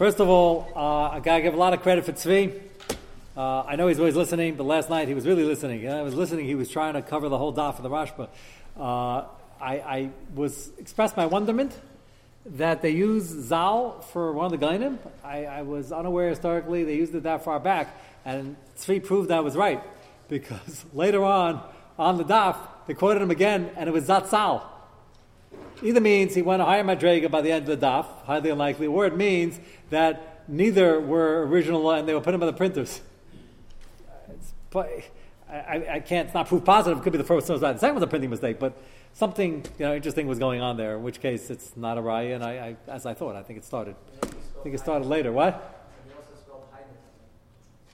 First of all, uh, I gotta give a lot of credit for Tzvi. Uh, I know he's always listening, but last night he was really listening. I was listening. He was trying to cover the whole daf of the Rashba. Uh, I, I, was expressed my wonderment that they use Zal for one of the Gainim. I, I, was unaware historically they used it that far back, and Tzvi proved I was right because later on on the daf they quoted him again, and it was Zatzal. Either means he went a higher madrega by the end of the daf, highly unlikely, or it means that neither were original and they were put in by the printers. But I, I, can't, it's not proof positive. It could be the first one was bad. The second was a printing mistake, but something you know interesting was going on there. In which case, it's not a raya, and I, I as I thought, I think it started. I think it started later. What?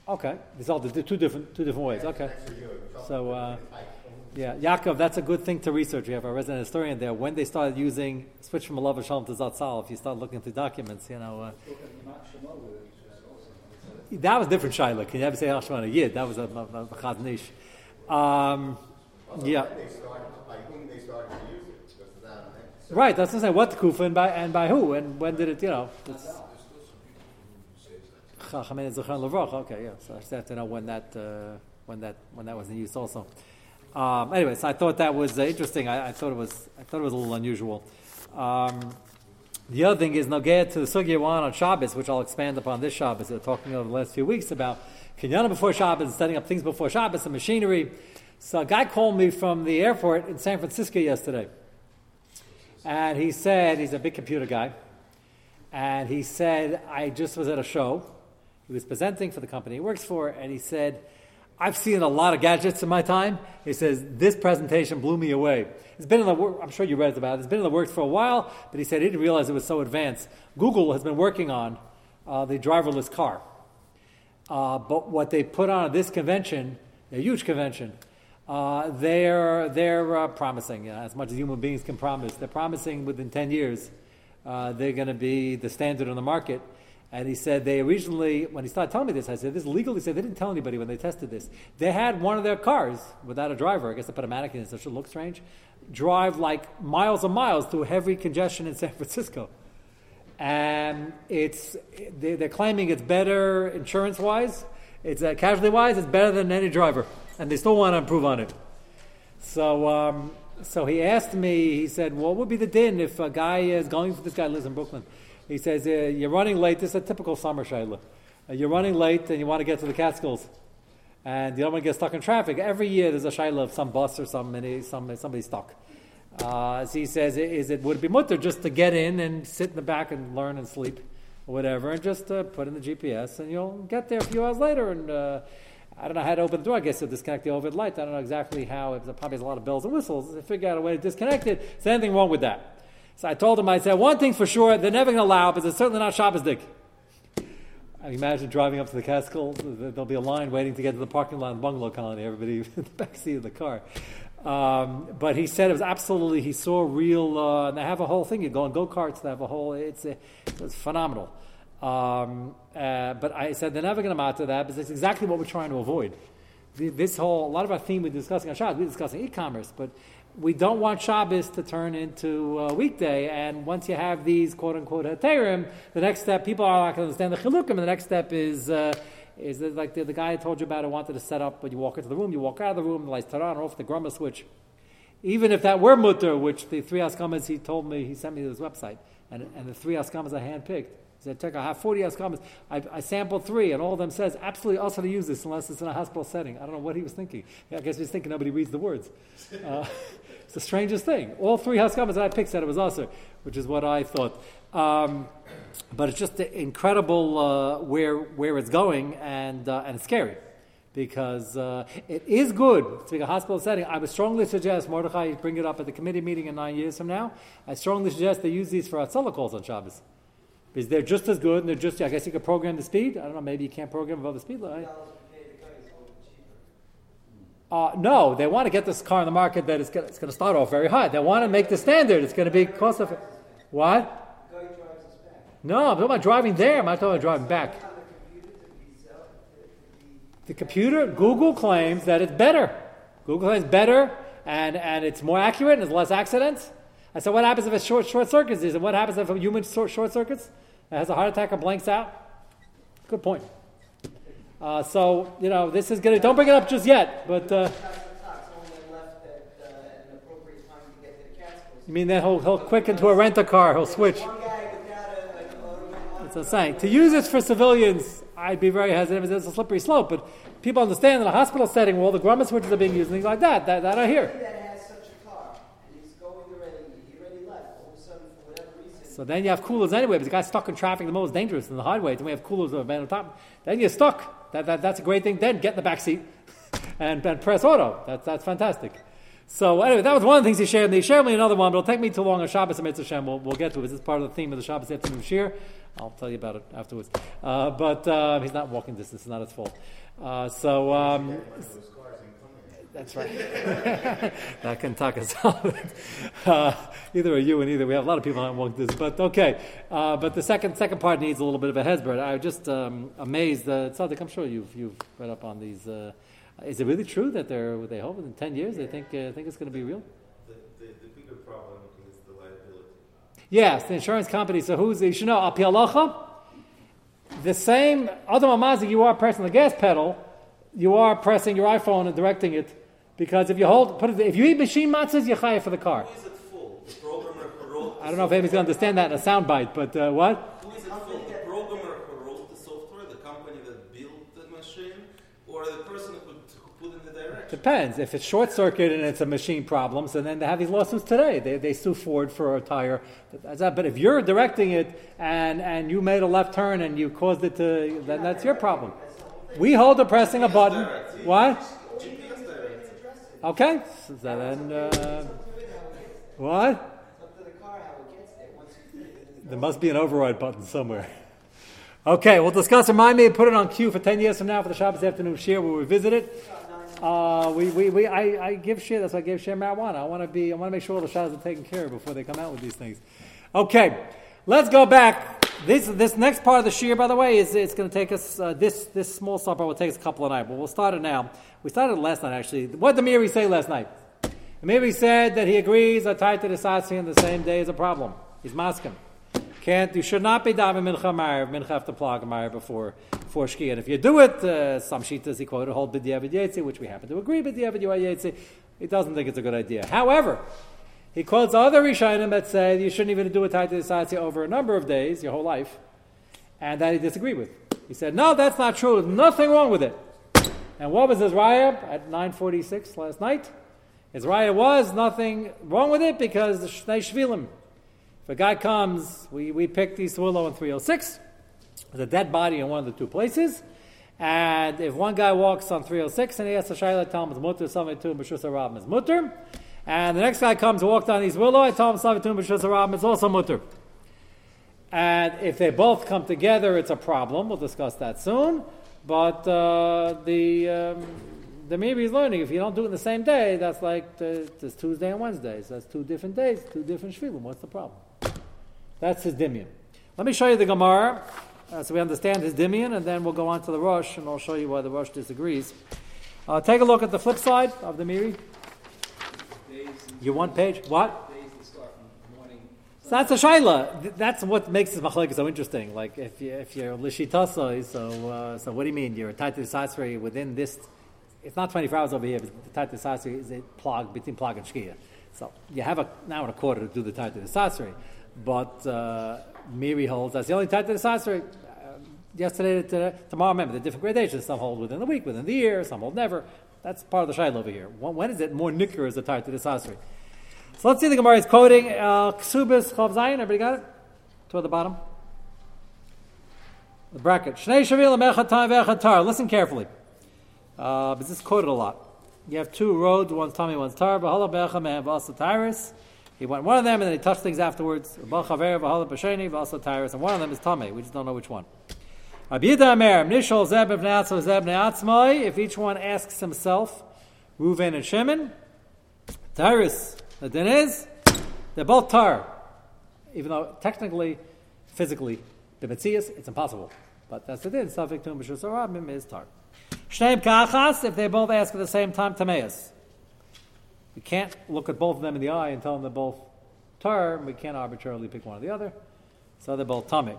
Okay, these all the two different two different ways. Okay, so uh, yeah, Yaakov, that's a good thing to research. We have our resident historian there. When they started using switch from Alav Shalom to Zatzal, if you start looking through documents, you know. Uh, that was different Shaila. Can you ever say Hashemah Yid? That was a, a, a Chazon Ish. Um, yeah. Right, that's what I'm saying. What kufa and by and by who and when did it? You know. Okay, yeah. So I just have to know when that uh, when that when that was in use also. Um, anyway, so I thought that was uh, interesting. I, I, thought it was I thought it was a little unusual. Um, the other thing is Nogea to the Sugya one on Shabbos, which I'll expand upon this Shabbos. We're talking over the last few weeks about Kinyana before Shabbos, and setting up things before Shabbos and machinery. So a guy called me from the airport in San Francisco yesterday. And he said, he's a big computer guy. And he said, I just was at a show. He was presenting for the company he works for. And he said, I've seen a lot of gadgets in my time. He says, this presentation blew me away. It's been in the work, I'm sure you read about it. It's been in the works for a while, but he said he didn't realize it was so advanced. Google has been working on uh, the driverless car. Uh, but what they put on at this convention, a huge convention, uh, they're, they're uh, promising, as much as human beings can promise, they're promising within 10 years uh, they're going to be the standard on the market. And he said they originally, when he started telling me this, I said, this is legal. Said they didn't tell anybody when they tested this. They had one of their cars without a driver. I guess they put a mannequin in so it should look strange. Drive like miles and miles through heavy congestion in San Francisco. And it's, they're claiming it's better insurance wise, it's uh, casualty wise, it's better than any driver and they still want to improve on it. So, um, so he asked me. He said, "What would be the din if a guy is going? This guy lives in Brooklyn. He says uh, you're running late. This is a typical summer shayla. Uh, you're running late and you want to get to the Catskills, and you don't want to get stuck in traffic. Every year there's a shayla of some bus or some some somebody stuck. Uh, so he says, is it would it be mutter just to get in and sit in the back and learn and sleep, or whatever, and just uh, put in the GPS, and you'll get there a few hours later and." Uh, I don't know how to open the door. I guess to disconnect the overhead light. I don't know exactly how. It probably has a lot of bells and whistles. I figure out a way to disconnect it. Is anything wrong with that? So I told him, I said, one thing for sure, they're never going to allow, but it's certainly not Shabbos dick. I imagine driving up to the Catskills, there'll be a line waiting to get to the parking lot in the bungalow colony, everybody in the back seat of the car. Um, but he said it was absolutely, he saw real, uh, and they have a whole thing. You go on go karts, they have a whole, it's, it's phenomenal. Um, uh, but I said they're never going to matter that because it's exactly what we're trying to avoid. This whole, a lot of our theme we're discussing on Shabbos, we're discussing e-commerce, but we don't want Shabbos to turn into a weekday. And once you have these quote unquote heterim, the next step, people are not going to understand the chilukim, and the next step is, uh, is like the, the, guy I told you about who wanted to set up when you walk into the room, you walk out of the room, the lights turn on or off the grumma switch. Even if that were mutter, which the three Askamas he told me, he sent me to his website, and, and the three Askamas are handpicked check, I have 40 Askamas. I, I sampled three, and all of them says, absolutely also to use this unless it's in a hospital setting. I don't know what he was thinking. I guess he was thinking nobody reads the words. Uh, it's the strangest thing. All three Haskamas that I picked said it was also, which is what I thought. Um, but it's just incredible uh, where, where it's going, and, uh, and it's scary because uh, it is good to be a hospital setting. I would strongly suggest, Mordechai, bring it up at the committee meeting in nine years from now. I strongly suggest they use these for Hatzalah calls on Shabbos because they're just as good and they're just, I guess you could program the speed. I don't know, maybe you can't program above the speed limit. Uh, no, they want to get this car in the market that is going to start off very high. They want to make the standard. It's going to be cost effective. What? No, I'm talking about driving there. I'm not talking about driving back. The computer, Google claims that it's better. Google claims better and, and it's more accurate and there's less accidents. I said, what happens if it's short, short circuits? Is it what happens if a human short, short circuits? Has a heart attack or blanks out? Good point. Uh, so, you know, this is going to, don't bring it up just yet, but. Uh, you mean that he'll, he'll quick into a rent a car, he'll switch. What I'm saying. To use this for civilians, I'd be very hesitant. It's a slippery slope, but people understand in a hospital setting where all the grumman switches are being used and things like that, that, that I hear. So then you have coolers anyway, but the guy's stuck in traffic, the most dangerous in the highway. Then we have coolers on top. Then you're stuck. That, that, that's a great thing. Then get in the back seat and, and press auto. That, that's fantastic. So anyway, that was one of the things he shared. And he shared me another one, but it'll take me too long on Shabbos and Mitzvah We'll, we'll get to it. This is part of the theme of the Shabbos afternoon shir. I'll tell you about it afterwards. Uh, but uh, he's not walking distance. It's not his fault. Uh, so um, that's right. that can talk us out. Uh, either are you and either we have a lot of people on walk this, but okay. Uh, but the second second part needs a little bit of a hezbollah. I'm just um, amazed. Uh, Tzaddik, I'm sure you've you've read up on these. Uh, is it really true that they're they hope in ten years they think uh, think it's going to be real? The, the, the, bigger problem is the liability. Yes, the insurance company. So who's the, you should know Api The same other mamazi you are pressing the gas pedal, you are pressing your iPhone and directing it because if you hold, put it, if you eat machine matzahs, you're chayav for the car. Who is it full? The programmer who wrote I don't know if anybody's going to understand that in a soundbite, but uh, what? Who is it full? The programmer who wrote the software, the company that built the machine, or the person who, who put in the direction? Depends. If it's short circuit and it's a machine problem, so then they have these lawsuits today. They, they sue Ford for a tire. But if you're directing it and, and you made a left turn and you caused it to, then that's your problem. We hold the pressing a button. What? Okay, so then uh, what? There must be an override button somewhere. Okay, we'll discuss. Remind me, and put it on cue for ten years from now for the Shabbos afternoon share. We'll revisit it. Uh, we, we, we, I, I give share. That's why I gave share marijuana. I want to be. I want to make sure all the shadows are taken care of before they come out with these things. Okay, let's go back. This this next part of the shir, by the way, is it's going to take us. Uh, this this small supper will take us a couple of nights, but we'll start it now. We started last night, actually. What did the Meiri say last night? The Meiri said that he agrees a tied to the Satsi on the same day is a problem. He's masking. Can't, you should not be davening mincha ma'ariv, mincha have to plug before, before shki. And if you do it, uh, some shitas he quoted hold b'diavad yetzi, which we happen to agree b'diavad yetzi. He doesn't think it's a good idea. However, he quotes other Rishonim that say you shouldn't even do a tied to over a number of days, your whole life, and that he disagreed with. He said, no, that's not true. There's nothing wrong with it. And what was his raya at 9:46 last night? His raya was nothing wrong with it because the shnei shvilim. If a guy comes, we, we picked East Willow in 306. There's a dead body in one of the two places. And if one guy walks on 306 and he asks a him it's mutter, something to him, B'shus Rabim is mutter. And the next guy comes and walks down East Willow, I tell him something to him, B'shus Rabim is also mutter. And if they both come together, it's a problem. We'll discuss that soon. But uh, the um, the maybe he's learning if you don't do it in the same day, that's like the, it's Tuesday and Wednesday. So that's two different days, two different shvilim. What's the problem? That's his dimion. Let me show you the Gemara uh, so we understand his dimion, and then we'll go on to the Rosh, and I'll show you why the Rosh disagrees. Uh, take a look at the flip side of the Meiri. You one page. What? So that's a shaila. That's what makes this machlek so interesting. Like if you, if you're lishitasa, so uh, so what do you mean? You're tied to the sasri within this. It's not 24 hours over here, but the tied to the sasri is a plug between plug and shkia. So you have a now and a quarter to do the tied to the sasri, but uh, Meiri holds that's the only tied to the sasri. Uh, yesterday to tomorrow, remember the different gradations. Some hold within the week, within the year. Some hold never. That's part of the shaila over here. When is it more nicker as the tied to the sasri? So let's see the Gemara is quoting uh, Ksubis Chav Zayin. Everybody got it? Toward the bottom. The bracket. Shnei Shavil Mechatar Vechatar. Listen carefully. Uh, but this is quoted a lot. You have two roads, one's Tommy, one's Tar. Bahala Becha Mehem Vasa Tyrus. He went one of them and then he touched things afterwards. And one of them is Tommy. We just don't know which one. If each one asks himself, Ruven and Shimon, Tyrus. The din is, they're both tar, even though technically, physically, b'metzias, it's impossible. But that's the din. Safik tum b'shus arabim is tar. Shneim kachas, if they both ask at the same time, tameas. We can't look at both of them in the eye and tell them they're both tar. We can't arbitrarily pick one or the other. So they're both tame.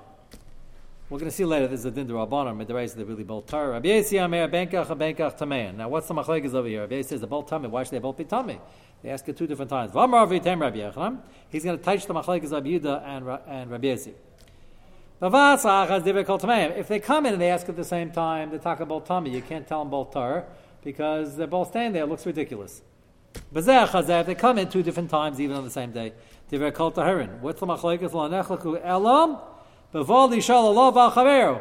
We're going to see later. This is a din derabbanon. Midrash they really both tar. Rabbi Amer benkach benkach tamein. Now, what's the machlekes over here? Rabbi Yesi says the both tummy. Why should they both be tummy? They ask it two different times. V'amar Rabbi. He's going to touch the machlekes of Yehuda and and Rabbi Yesi. If they come in and they ask at the same time, they talk about tummy. You can't tell them both tar because they're both standing there. It looks ridiculous. If they come in two different times, even on the same day, what's the machlekes?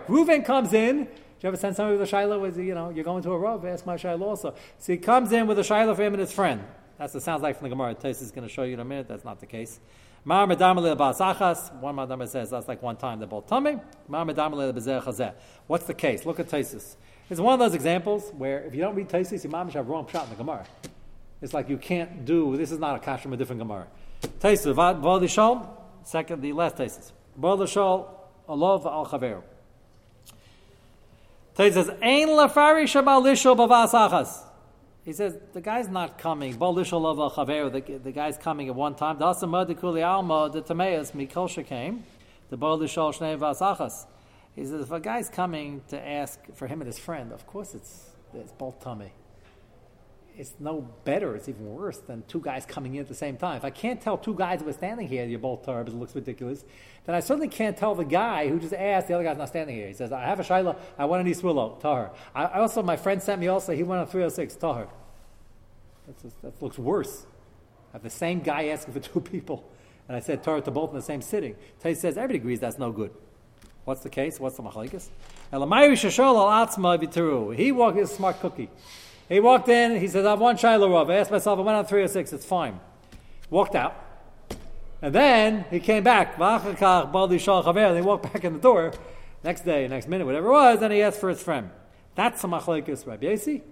Reuven comes in. Do you ever send somebody with a shiloh? Was you know you're going to a rov? Ask my shiloh also. So he comes in with a shiloh for him and his friend. That's what it sounds like from the Gemara. Tais is going to show you in a minute. That's not the case. One madam says that's like one time they're both tummy. What's the case? Look at Taisis. It's one of those examples where if you don't read Taisis, you might have wrong shot in the Gemara. It's like you can't do. This is not a kash from a different Gemara. Taisis. Second, the last Taisis. Alav al chaveru. Taisis says ein lafari shabalisho bavasachas. He says the guy's not coming. The, the guy's coming at one time. The alma the tameas mikosha came. The bolishol shnei vasachas. He says if a guy's coming to ask for him and his friend, of course it's it's both tummy. It's no better. It's even worse than two guys coming in at the same time. If I can't tell two guys who are standing here, you're both tar, it looks ridiculous, then I certainly can't tell the guy who just asked, the other guy's not standing here. He says, I have a shiloh, I want an East Willow, tar. I, also, my friend sent me also, he went on 306, tar. Just, that looks worse. I have the same guy asking for two people. And I said Torah to both in the same sitting. Tais says everybody agrees that's no good. What's the case? What's the machlekes? He walked, he's a smart cookie. He walked in, he says, I have one Shiloh Rav. I asked myself, I went on 306, it's fine. Walked out. And then he came back. And he walked back in the door. Next day, next minute, whatever it was, and he asked for his friend. That's the machlekes Rabbi Yasi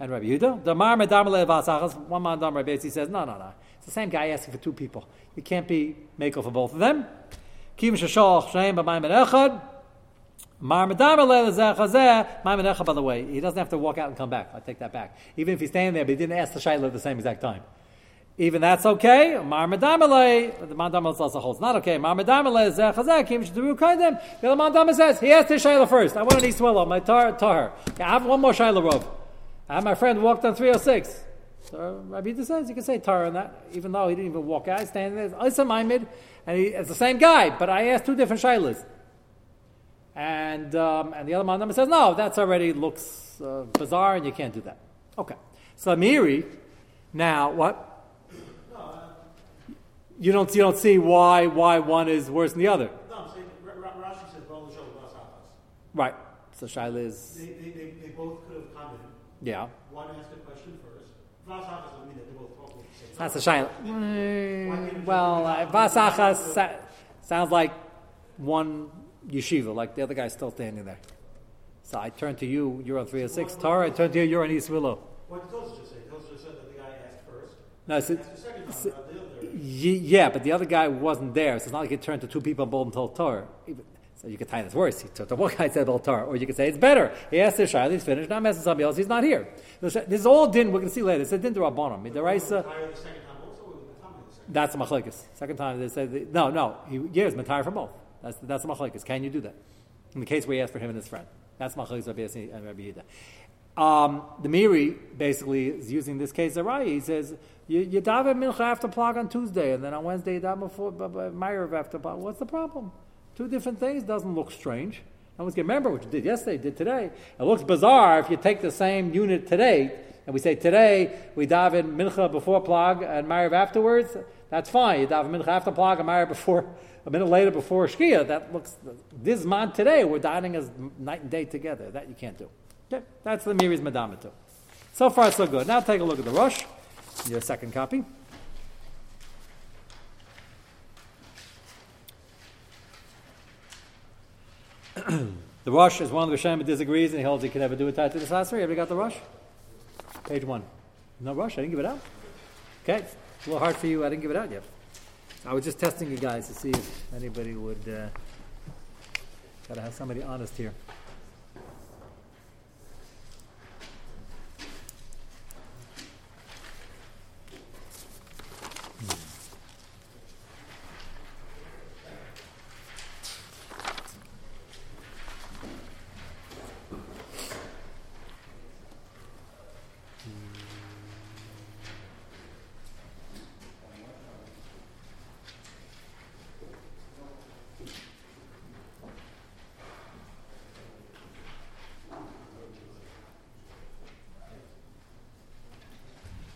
and Rabbi Yehuda. The Mar one man Dam Rabbi says, no, no, no. It's the same guy asking for two people. You can't be makel for both of them. Kim B'Mayim. Mar by the way, he doesn't have to walk out and come back. I take that back. Even if he's standing there, but he didn't ask the Shaila at the same exact time. Even that's okay. Mar Medamale, the Mandamale also holds not okay. Mar Medamale Zechazeh, Kim Shaduru Kaidem. The other Mandamale says, he asked his Shaila first. I want an East Willow, my tar, tar. I have one more Shaila robe. I had my friend walked on 306. So Rabbi says you can say Torah on that, even though he didn't even walk out. Standing there. It's a and he, it's the same guy, but I asked two different shaylas. And, um, and the other man says, no, that's already looks uh, bizarre, and you can't do that. Okay. So Meiri, now what? You don't, you don't see why, why one is worse than the other. No, I'm Rashi says, Right. So Shaila is. They, they, they, they both could have come in yeah. One asked a question first. Vasachas doesn't mean that they both talk at the same That's a shayla. Mm, well, uh, Vasachas sa- sounds like one yeshiva, like the other guy's still standing there. So I turn to you, you're on 306. Tara, I turn to you, you're on East Willow. What did Tosa say? Just said that the guy asked first. No, second time, so, yeah, but the other guy wasn't there, so it's not like he turned to two people and both told Torah. So you could tie this worse. He took the one guy said about Torah, or you could say it's better. He asked the Shai, he's finished. Now I'm asking somebody else. He's not here. This is all din. We're going to see later. It's a din to Rabbanim. That's the machlekes. Second time they said no, no. He yeah, it's for both. That's that's the machlekes. Can you do that? In the case where he asked for him and his friend, that's machlekes Rabbi and Rabbi Yehuda. Um, the Meiri basically is using this case of Rai. He says, you, you daven mincha after plug on Tuesday, and then on Wednesday you daven before Meir after plug. What's the problem? Two different things doesn't look strange. I was remember what you did yesterday, did today. It looks bizarre if you take the same unit today and we say today we daven mincha before plag and Mariv afterwards. That's fine. You daven mincha after plag and Mariv before a minute later before shkia. That looks this man today we're dining as night and day together. That you can't do. Okay, that's the Meiri's madama. So far so good. Now take a look at the Rosh. Your second copy. the Rosh is one of the Rishonim disagrees and he holds he can never do it tied to the Sasri. Have you got the Rosh? Page one. No Rosh? I didn't give it out. Okay. A little hard for you. I didn't give it out yet. I was just testing you guys to see if anybody would. Uh, gotta have somebody honest here.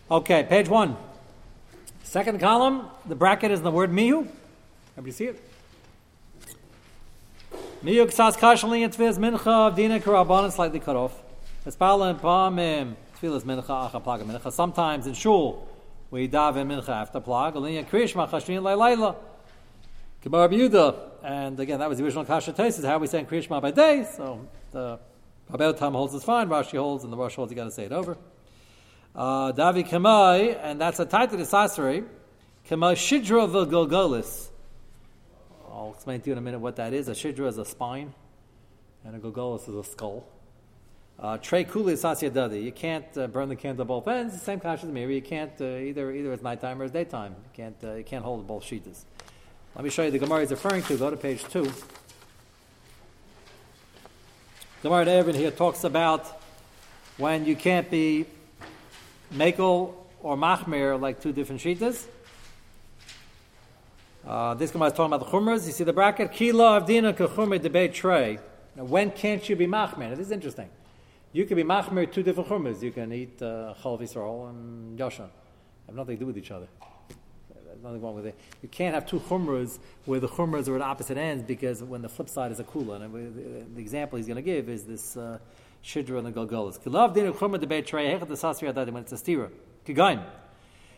Okay, page one. Second column, the bracket is the word mihu. Everybody see it? Mihu ksas kashali and tfiz mincha dina karabanan slightly cut off. Espala pamim tfilas mincha mincha. Sometimes in shul we daven mincha after plag. Alinya krishma chashrin layla. Gemara Yehuda, and again that was the original kasha is how we say krishma by day. So the Rabbi Tam holds it's fine. Rashi holds, and the Rosh holds you got to say it over. Uh, Davi Kamai, and that's a title of Sasari. Kamai Shidra Gilgolis. I'll explain to you in a minute what that is. A Shidra is a spine, and a Gilgolis is a skull. Uh, Trey Kuli Sasyadadi. You can't uh, burn the candle both ends. The same as mirror. You can't uh, either either it's nighttime or it's daytime. You can't uh, you can't hold both shitas. Let me show you the Gemara he's referring to. Go to page two. Gemara Evan here talks about when you can't be Mekel or Machmir like two different shitas. Uh, this Gemara is talking about the chumras. You see the bracket Kila Avdina Kachumir debate tray. Now, when can't you be Machmir? Now, this is interesting. You can be Machmir two different chumras. You can eat uh, Chalav Yisrael and Yoshan. Have nothing to do with each other. There's nothing wrong with it. You can't have two chumras where the chumras are at opposite ends because when the flip side is a kula. And the, the example he's going to give is this uh, shidra and the galgalas. Kilav din chumra debate trey hechat the sasri adadi when it's a stira. Kigain.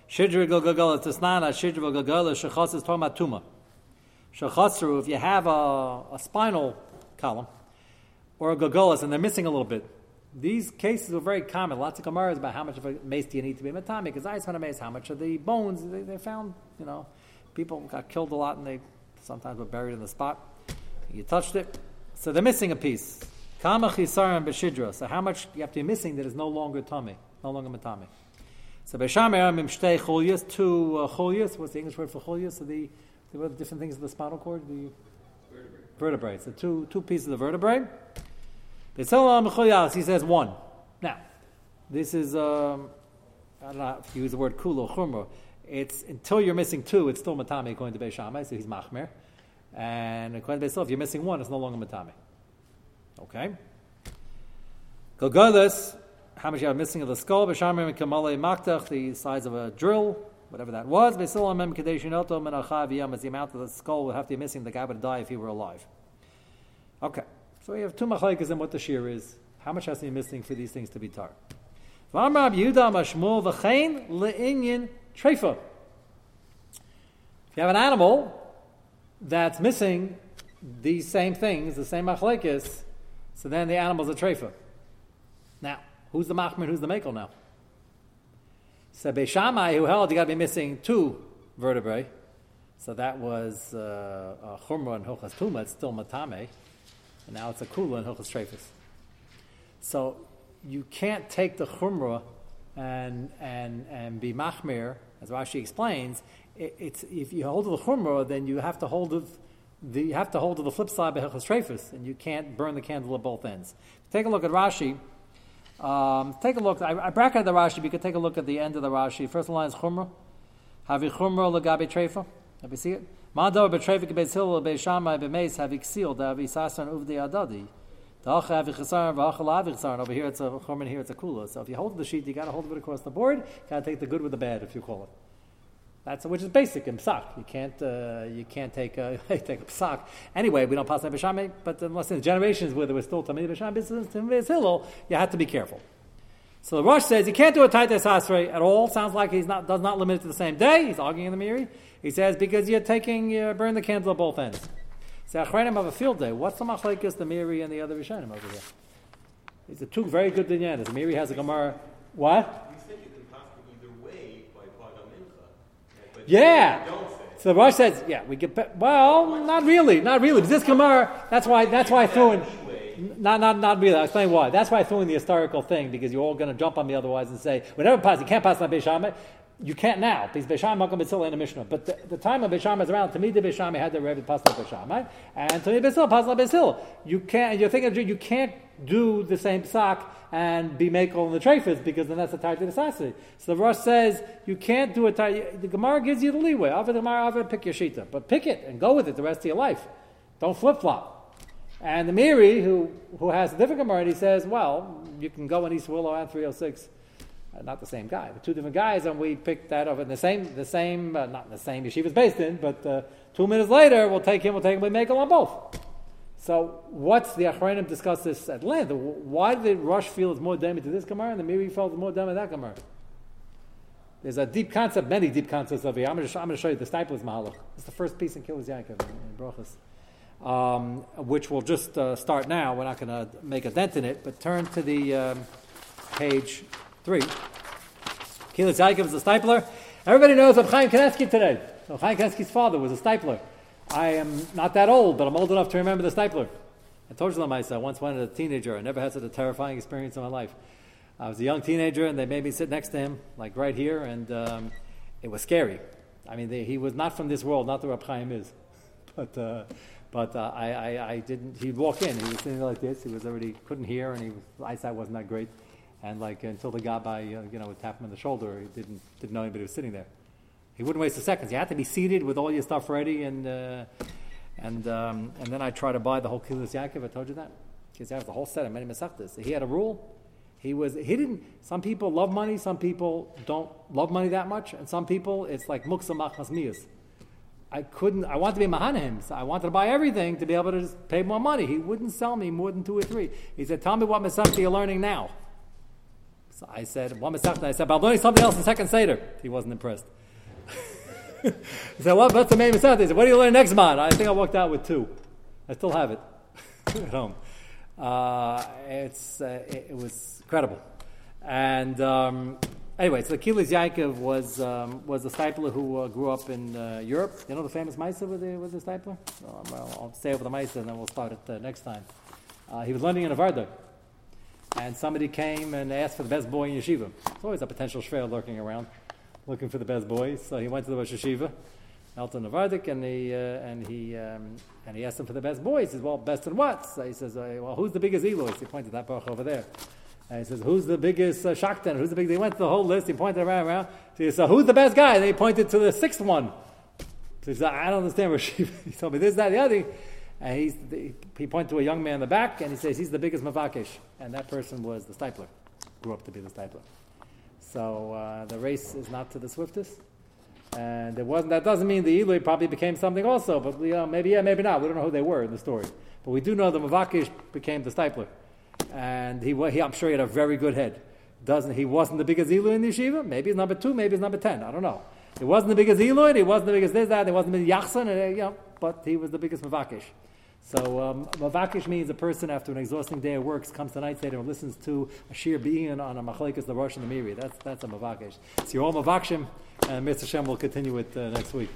Shidra galgalas tisnana shidra galgalas shechas is about tuma. Shechasru if you have a, a spinal column or a galgalas and they're missing a little bit. These cases are very common. Lots of gemaras about how much of a mace do you need to be matami. Because I just want to mace how much of the bones they, they found. You know, people got killed a lot and they sometimes were buried in the spot. You touched it, so they're missing a piece. Kama chisarim b'shidra. So how much you have to be missing that is no longer tummy, no longer matami. So b'shamer mimshtei cholyas, two uh, cholyas. What's the English word for cholyas? So the, the different things of the spinal cord, the vertebrae. vertebrae. So two two pieces of vertebrae. He says one. Now, this is, um, I don't know if you use the word kulo chumra. It's until you're missing two, it's still matame according to Beis Shammai, so he's machmer. And according to Beis if you're missing one, it's no longer matame. Okay? Golgolas, how much you have missing of the skull, Beshamim Kamale Maktach, the size of a drill, whatever that was. Besilamem Kadeshinoto Menachav Yam, as the amount of the skull would have to be missing, the guy would die if he were alive. Okay. So we have two machlekes in what the shear is. How much has to be missing for these things to be tar? If you have an animal that's missing these same things, the same machlekes, so then the animal's a trefa. Now, who's the machmir, who's the makel now? So Beishamai, who held you got to be missing two vertebrae, so that was uh, uh, chumra and hochas tuma, it's still matame. And now it's a kula and Hilchas Trefus. So you can't take the chumrah and, and, and be machmir, as Rashi explains. It, it's, if you hold the chumrah, then you have to hold of the, you have to hold to the flip side by Hilchas Trefus, and you can't burn the candle at both ends. Take a look at Rashi. Um, take a look. I, I bracketed the Rashi, but you could take a look at the end of the Rashi. First line is chumrah. Havi chumrah legabe trefa. Have you see it? Mador betrevik beis Hillel beis Shammai bemeis have iksil da visasan uvdi adadi. Have have. Over here it's a chorman, here it's a kula. So if you hold the sheet, you got to hold it across the board. You Got to take the good with the bad, if you call it. That's which is basic in psak. You can't uh, you can't take a take a psak. Anyway, we don't pass that b'shamay, but unless in the generations where there was still tamid b'shamay Hillel, you have to be careful. So the Rosh says you can't do a taites asrei at all. Sounds like he's not does not limit it to the same day. He's arguing in the Meiri. He says because you're taking you burn the candle at both ends. So Achrenim have a field day. What's the machlekes, the Meiri and the other Rishonim over here? These are two very good dinyanas. The Meiri has a Gemara. What? You said you can pass either way by Paga Mincha. But Yeah. you don't say. So the Rosh says, yeah, we get. Well, not really, not really. But this Gemara, that's why. That's why I threw in. Not, not, not really. I'll explain why. That's why I threw in the historical thing because you're all going to jump on me otherwise and say, whenever pass, you can't pass on Beishamah. You can't now because Beisham Makam Bitzil in a Mishnah. But the, the time of Beisham is around. To me, the Beisham had the Rebbe Pasla Beisham, right? And to me, Bitzil Pasla Bitzil. You can't. You're thinking you can't do the same psak and be makel in the trefis because then that's a the sassi. So the Rosh says you can't do a tie. The Gemara gives you the leeway. The Gemara, Ava pick your shita, but pick it and go with it the rest of your life. Don't flip flop. And the Meiri, who who has a different Gemara, he says, well, you can go in East Willow and 306 Uh, not the same guy, but two different guys, and we picked that up in the same, the same, uh, not in the same yeshiva's based in, but uh, two minutes later, we'll take him, we'll take him, we make him on both. So, what's the Achronim discuss this at length? Why did Rosh feel it's more damage to this Gemara, and the Meiri felt more damage to that Gemara? There's a deep concept, many deep concepts of here. I'm going to show, you the Steipler's Mahalach. It's the first piece in Kehillos Yaakov in, in Brochus, um, which we'll just uh, start now. We're not going to make a dent in it, but turn to the um, page three. Kehillos Yaakov is a Steipler. Everybody knows of Chaim Kanievsky today. So Chaim Kanievsky's father was a Steipler. I am not that old, but I'm old enough to remember the Steipler. I told you myself. I once went as a teenager. I never had such a terrifying experience in my life. I was a young teenager, and they made me sit next to him, like right here, and um, it was scary. I mean, they, he was not from this world, not the Rab Chaim is. But, uh, but uh, I, I, I, didn't, he'd walk in, he was sitting like this, he was already, couldn't hear, and his eyesight wasn't that great. And like, until the guy by, uh, you know, would tap him on the shoulder, he didn't, didn't know anybody was sitting there. He wouldn't waste a second. You had to be seated with all your stuff ready, and, uh, and, um, and then I tried to buy the whole Kehillos Yaakov, I told you that. Because have the whole set of many Masechtas. He had a rule, he was he didn't. Some people love money. Some people don't love money that much, and some people it's like muksa machmas miyas. I couldn't. I wanted to be mahanahim. So I wanted to buy everything to be able to pay more money. He wouldn't sell me more than two or three. He said, "Tell me what masechta you're learning now." So I said, "What masechta?" I said, "But I'm learning something else in second seder." He wasn't impressed. he said, "What? What's the main masechta?" He said, "What do you learn next month?" I think I walked out with two. I still have it at home. Uh, it's uh, it, it was Incredible. And um, anyway, so Kehillos Yaakov was um, was a Steipler who uh, grew up in uh, Europe. You know the famous Maisa with the with the Steipler. Well, I'll stay over the Maisa and then we'll start it uh, next time. Uh, he was learning in a Varda, and somebody came and asked for the best boy in yeshiva. There's always a potential shver lurking around, looking for the best boy. So he went to the Rosh Yeshiva, Elton Navardik, and he uh, and he um, and he asked him for the best boy. He says, "Well, best in what?" So he says, "Well, who's the biggest Elois?" He pointed that baruch over there. And he says, who's the biggest uh? Who's the big? They went to the whole list. He pointed around, around. So he said, who's the best guy? And he pointed to the sixth one. So he said, I don't understand she. he told me this, that, the other. And he's, he pointed to a young man in the back, and he says he's the biggest mavakish, and that person was the Steipler, grew up to be the Steipler. So uh, the race is not to the swiftest, and it wasn't. That doesn't mean the Eloi probably became something also, but you know, maybe yeah, maybe not. We don't know who they were in the story, but we do know the mavakish became the Steipler and he, he, I'm sure he had a very good head. Doesn't he? Wasn't the biggest Eloy in the yeshiva? Maybe he's number two. Maybe he's number ten. I don't know. He wasn't the biggest Eloy. He wasn't the biggest this that. Wasn't the biggest Yachsan. Uh, you know, but he was the biggest Mavakish. So um, Mavakish means a person after an exhausting day of work comes to night and listens to a shir being on a machalikas the Rosh and the Meiri. That's that's a Mavakish. So you're all Mavakshim, and Mr. Shem will continue it uh, next week.